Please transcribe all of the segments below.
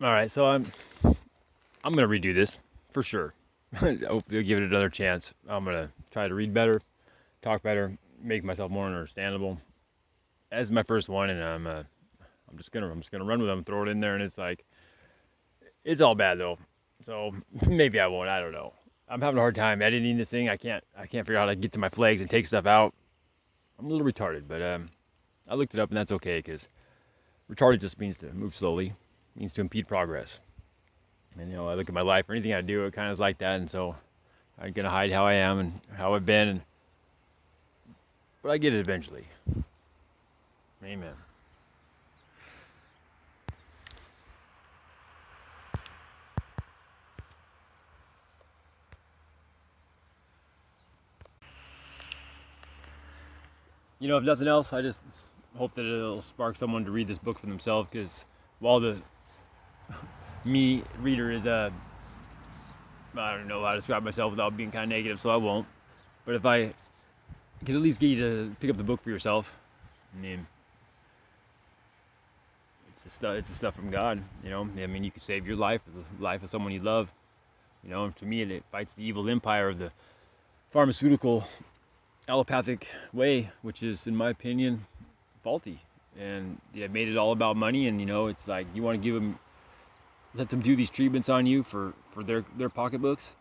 All right, so I'm I'm gonna redo this for sure. I'll give it another chance. I'm gonna try to read better, talk better, make myself more understandable. As my first one, and I'm uh, I'm just gonna I'm just gonna run with them, throw it in there, and it's like it's all bad though. So maybe I won't. I don't know. I'm having a hard time editing this thing. I can't I can't figure out how to get to my flags and take stuff out. I'm a little retarded, but um, I looked it up and that's okay because retarded just means to move slowly, means to impede progress. And you know, I look at my life or anything I do, it kind of is like that, and so I'm gonna hide how I am and how I've been, and but I get it eventually. Amen. You know, if nothing else, I just hope that it'll spark someone to read this book for themselves. Because while the me reader is a I don't know how to describe myself without being kind of negative, so I won't. But if I can at least get you to pick up the book for yourself, I mean, it's the stuff. It's the stuff from God. You know, I mean, you can save your life, the life of someone you love. You know, to me, it fights the evil empire of the pharmaceutical allopathic way, which is, in my opinion, faulty. And they made it all about money, and you know, it's like you want to give them, let them do these treatments on you for for their their pocketbooks,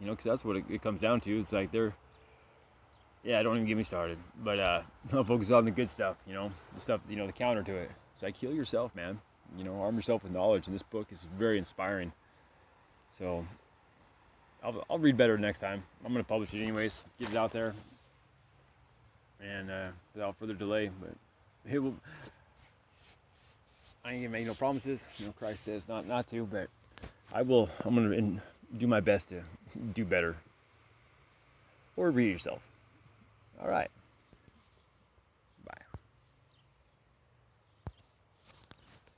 you know, because that's what it, it, comes down to. It's like they're, yeah, don't even get me started. But uh, I'll focus on the good stuff, you know, the stuff, you know, the counter to it. It's like heal yourself, man. You know, arm yourself with knowledge, and this book is very inspiring. So I'll, I'll read better next time. I'm going to publish it anyways, get it out there and uh, without further delay. But it will. I ain't gonna make no promises. You know, Christ says not not to, but I will. I'm gonna do my best to do better. Or read yourself. All right.